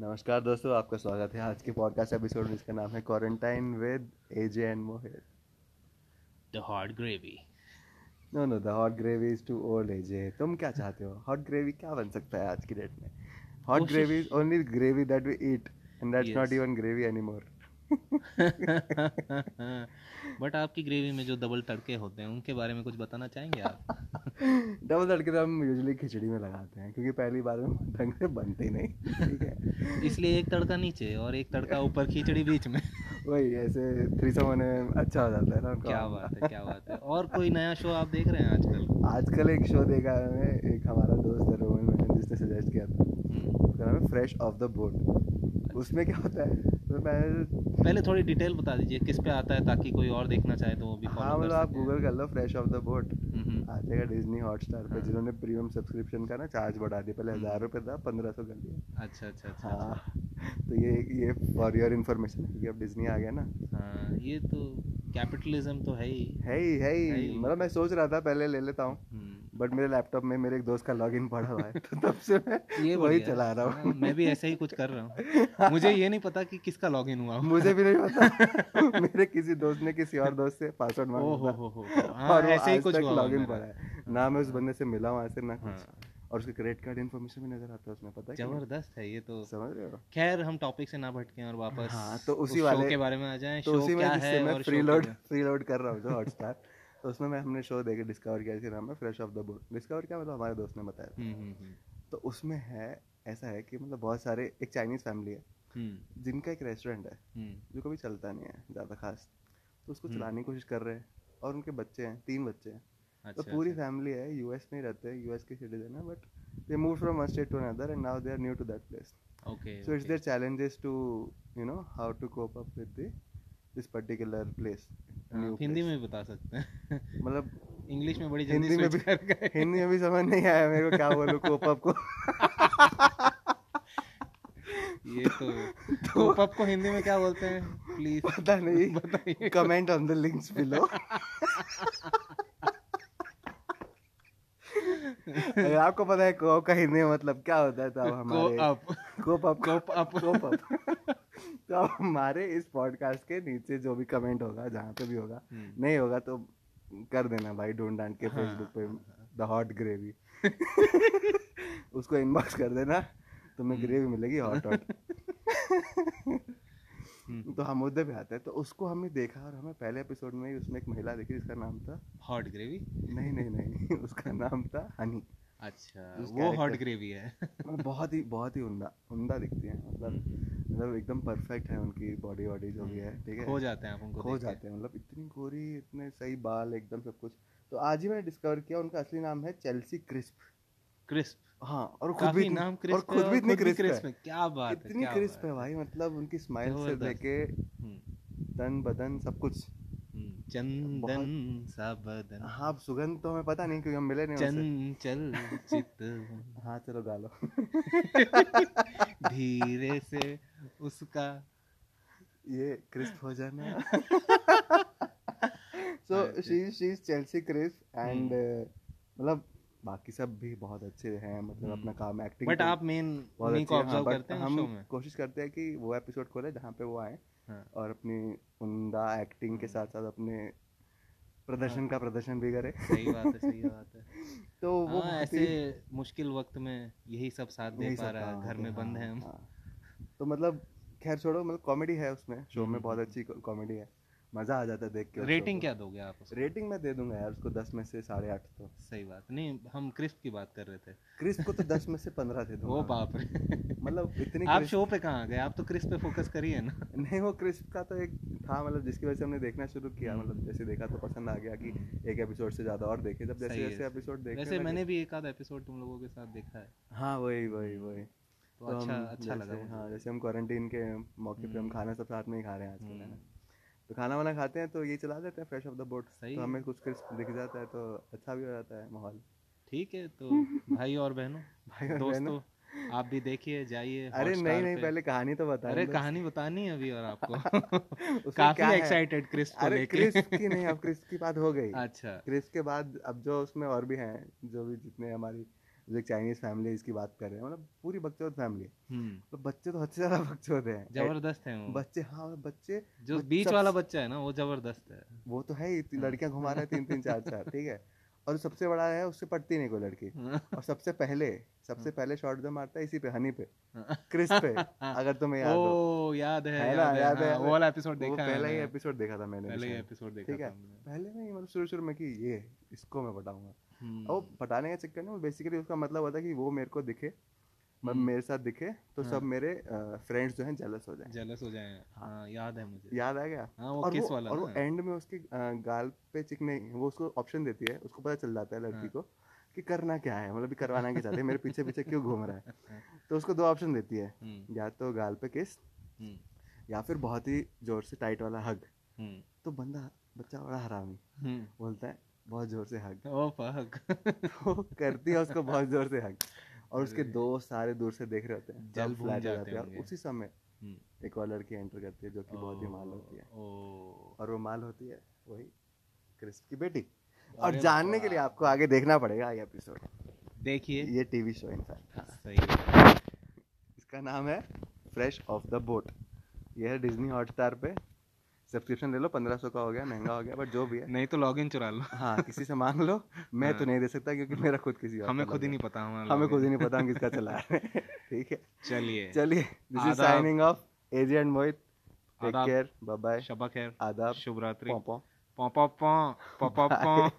नमस्कार दोस्तों आपका स्वागत है आज के पॉडकास्ट एपिसोड में जिसका नाम है quarantine with AJ and Mohit the hot gravy no no the hot gravy is too old AJ तुम क्या चाहते हो? हॉट ग्रेवी क्या बन सकता है आज की डेट में? Hot gravy is only gravy that we eat and that's not even gravy anymore but आपकी ग्रेवी में जो डबल तड़के होते हैं उनके बारे में कुछ बताना चाहेंगे आप? डबल तड़के तो हम यूजुअली खिचड़ी में लगाते हैं क्योंकि पहली बार में ढंग से बनते ही नहीं ठीक है? इसलिए एक तड़का नीचे और एक तड़का ऊपर खिचड़ी बीच में। वही ऐसे थ्री होने में अच्छा हो जाता है ना क्या बात है क्या बात है। और कोई नया शो आप देख रहे हैं आजकल? आजकल एक शो देखा है एक हमारा दोस्त है रोहन जिसने सजेस्ट किया था। हम्म, उसका नाम है फ्रेश ऑफ़ द बोट उसमें क्या होता है? तो मैं पहले थोड़ी डिटेल बता दीजिए किस पे आता है ताकि कोई और देखना चाहे तो वो भी हाँ मतलब आप गूगल कर लो फ्रेश ऑफ़ द बोट आ जाएगा डिज्नी हॉटस्टार पे हाँ। जिन्होंने प्रीमियम सब्सक्रिप्शन का ना चार्ज बढ़ा दिया। पहले हम्म। हज़ार रुपये था पंद्रह सौ कर दिया। अच्छा अच्छा अच्छा हाँ। अच्छा। तो ये ये फॉर योर इन्फॉर्मेशन क्योंकि अब डिज्नी आ गया ना। हाँ ये तो कैपिटलिज्म तो है ही। है ही है है। ही ही। मतलब मैं सोच रहा था पहले ले लेता हूँ। हम्म, बट मेरे लैपटॉप में मेरे एक दोस्त का लॉगिन पड़ा हुआ है तो तब से मैं ये वही चला रहा हाँ, हूँ मैं भी ऐसे ही कुछ कर रहा हूँ। मुझे ये नहीं पता कि किसका लॉगिन हुआ मुझे भी नहीं पता। मेरे किसी दोस्त ने किसी और दोस्त से पासवर्ड मांगा हो हो हो हो। हाँ, और ऐसे ही कुछ लॉगिन पड़ा है। ना मैं उस बंदे से मिला वहाँ ऐसे ना कुछ। हाँ। और उसके क्रेडिट कार्ड इन्फॉर्मेशन भी नज़र आता है उसमें पता है ज़बरदस्त है ये तो। समझ रहे हो? खैर हम टॉपिक से ना भटके और वापस हाँ, तो उसी शो वाले- के बारे में आ जाएँ। तो शो उसी में क्या जिससे है मैं फ्री लोड फ्री लोड कर रहा हूँ जो हॉटस्टार तो उसमें मैं हमने शो देखे डिस्कवर किया इसका नाम है fresh off the boat discover क्या मतलब? हमारे दोस्त ने बताया। हम्म हम्म हम्म, तो उसमें है ऐसा है कि मतलब बहुत सारे एक चाइनीज़ फैमिली है। जिनका एक रेस्टोरेंट है जो कभी चलता नहीं है ज़्यादा खास। तो उसको। चलाने की कोशिश कर रहे हैं और उनके बच्चे हैं तीन बच्चे हैं। तो अच्छा पूरी अच्छा। फैमिली है यूएस में ही रहते हैं यूएस के सिटीजन है but they move from one state to another and now they are new to that place okay so it's okay. their challenges to you know how to cope up with the this particular place हाँ, new आप हिंदी में भी बता सकते हैं। मतलब English में बड़ी जल्दी हिंदी में भी कर हिंदी में भी समझ नहीं आया मेरे को क्या बोलूँ कोप अप को। ये तो कोप अप को हिंदी में क्या बोलते हैं? प्लीज़ पता नहीं। बताइए। Comment on the links below अगर आपको पता है कोप का हिंदी मतलब क्या होता है तो हमारे up. Cope up. Cope up. Cope up. तो हमारे इस पॉडकास्ट के नीचे जो भी कमेंट होगा जहाँ पे भी होगा हम्म, नहीं होगा तो कर देना भाई ढूंढ डांट के फेसबुक पे हाँ, द हॉट ग्रेवी उसको इनबॉक्स कर देना तुम्हें हम्म। ग्रेवी मिलेगी हॉट हॉट हम्म। तो हम मुद्दे पे आते हैं तो उसको हमने देखा और हमें पहले एपिसोड में ही उसमें एक महिला देखी जिसका नाम था हॉट ग्रेवी नहीं नहीं नहीं उसका नाम था हनी। अच्छा वो हॉट ग्रेवी है। बहुत ही बहुत ही उमदा उमदा दिखती है मतलब हम्म। मतलब एकदम परफेक्ट है उनकी बॉडी वॉडी जो भी है ठीक है? खो जाते हैं आप उनको खो जाते हैं मतलब इतनी गोरी इतने सही बाल एकदम सब कुछ। तो आज ही मैंने डिस्कवर किया उनका असली नाम है चेल्सी क्रिस्प क्रिस्प हाँ और खुद भी नाम क्रिस्प और खुद भी इतनी क्रिस्प क्रिस्प है। है। क्या बात इतनी क्रिस्प है भाई मतलब उनकी स्माइल से। लेके हम्म, तन बदन सब कुछ। हम्म, चंदन सा बदन हाँ सुगंध तो हमें पता नहीं क्योंकि हम मिले नहीं चंचल चित हाँ चलो गालो धीरे से उसका ये क्रिस्प हो जाना so. She she is Chelsea crisp and. मतलब बाकी सब भी बहुत अच्छे हैं मतलब अपना हम्म। काम एक्टिंग बट आप मेन बहुत को है, हाँ, ऑब्ज़र्व करते हैं हम कोशिश करते हैं कि वो एपिसोड खोले जहाँ पे वो आए हाँ। और अपनी उमदा एक्टिंग के हम्म। साथ साथ अपने प्रदर्शन का प्रदर्शन भी करे सही बात है सही बात है तो वो हाँ ऐसे मुश्किल वक्त में यही सब साथ दे पा रहा है हाँ, घर में बंद हाँ, है हम हाँ। तो मतलब खैर छोड़ो मतलब कॉमेडी है उसमें शो में हम्म, बहुत अच्छी कॉमेडी है मज़ा आ जाता है देख के रेटिंग क्या दोगे आप उसको? रेटिंग मैं दे दूँगा यार उसको दस में से साढ़े आठ तो। सही बात। नहीं हम क्रिस्प की बात कर रहे थे। क्रिस्प को तो दस में से पंद्रह दे दूँगा। ओ बाप रे। मतलब इतनी आप शो पे कहाँ गए? आप तो क्रिस्प पे फोकस करिए ना। नहीं वो क्रिस्प का तो एक था मतलब जिसकी वजह से हमने देखना शुरू किया। हम्म। मतलब जैसे देखा तो पसंद आ गया कि एक एपिसोड से ज़्यादा और देखे। जब जैसे जैसे एपिसोड देखने वैसे मैंने भी एक आध एपिसोड तुम लोगों के साथ देखा है। हाँ वही वही वही। तो अच्छा अच्छा लगा हाँ जैसे हम क्वारंटीन के मौके पे हम हम्म। खाना सब साथ में ही खा रहे हैं आजकल है ना? हम्म, तो खाना वाना खाते हैं तो ये चला देते हैं फ्रेश ऑफ़ द बोट सही तो हमें कुछ क्रिस्प दिख जाता है तो अच्छा भी हो जाता है माहौल। ठीक है तो भाई और बहनों भाई और दोस्तों आप भी देखिए जाइए अरे नहीं नहीं पहले कहानी तो बता अरे कहानी बतानी है अभी और आपको। काफ़ी एक्साइटेड क्रिस्प को अरे लेके। क्रिस्प की नहीं अब क्रिस्प की बात हो गई। अच्छा। क्रिस्प के बाद अब जो उसमें और भी हैं जो भी जितने हमारी जो एक चाइनीज़ फैमिली इसकी बात कर रहे हैं मतलब पूरी बकचोद फैमिली है। हम्म। तो बच्चे तो हद से ज़्यादा बकचोद है। ज़बरदस्त है बच्चे हाँ बच्चे जो बीच वाला बच्चा है ना वो ज़बरदस्त है। वो तो है ही। लड़कियाँ घुमा रहे हैं तीन तीन चार चार ठीक है? और सबसे बड़ा है उससे पटती नहीं कोई लड़की। और सबसे पहले सबसे पहले शॉट जो मारता है इसी पे हनी पे। क्रिस पे अगर तुम्हें याद हो। याद है है ना, याद है याद है, वो वाला एपिसोड देखा है पहला ही एपिसोड देखा था मैंने पहले ही एपिसोड देखा ठीक है? पहले में मतलब शुरू शुरू में कि ये इसको मैं और वो बताने का चक्कर नहीं वो बेसिकली उसका मतलब होता है कि वो मेरे को दिखे मतलब हम्म। मेरे साथ दिखे तो हाँ। सब हाँ। मेरे फ्रेंड्स जो हैं जेलस हो जाए। जेलस हो जाए। हाँ याद है मुझे। याद आ गया? हाँ वो और किस वो वाला और वो एंड में उसके गाल पे चिकने वो उसको ऑप्शन देती है उसको पता चल जाता है लड़की हाँ। को कि करना क्या है मतलब करवाना क्या चाहते हैं मेरे पीछे पीछे क्यों घूम रहा है? तो उसको दो ऑप्शन देती है हम्म, या तो गाल पे किस हम्म, या फिर बहुत ही ज़ोर से टाइट वाला हग तो बंदा बच्चा बड़ा हरामी। बोलता है बहुत ज़ोर से हग ओ फक तो करती है उसको बहुत ज़ोर से हग और उसके। दोस्त सारे दूर से देख रहे होते हैं। जल फ्लैट जाते हैं उसी समय हम्म, एक और लड़की एंटर करती है जो कि बहुत ही माल होती है। और वो माल होती है वही क्रिस की बेटी। और जानने के लिए आपको आगे देखना पड़ेगा ये एपिसोड देखिए। ये टीवी शो इनफैक्ट सही है। इसका नाम है फ्रेश ऑफ़ द बोट ये है डिज्नी हॉटस्टार पे सब्सक्रिप्शन ले लो पंद्रह सौ का हो गया महँगा हो गया बट जो भी है। नहीं तो लॉग इन चुरा लो। हाँ किसी से मांग लो मैं हाँ। तो नहीं दे सकता क्योंकि मेरा खुद किसी हमें खुद ही नहीं पता हमारा हमें खुद ही नहीं पता हम किसका चला है। ठीक है। चलिए। चलिए this is signing off AG and Mohit take care bye bye Shaba खैर। आदाब। शुभ रात्रि। पॉपॉ। पॉपॉ पॉपॉ। पॉपॉ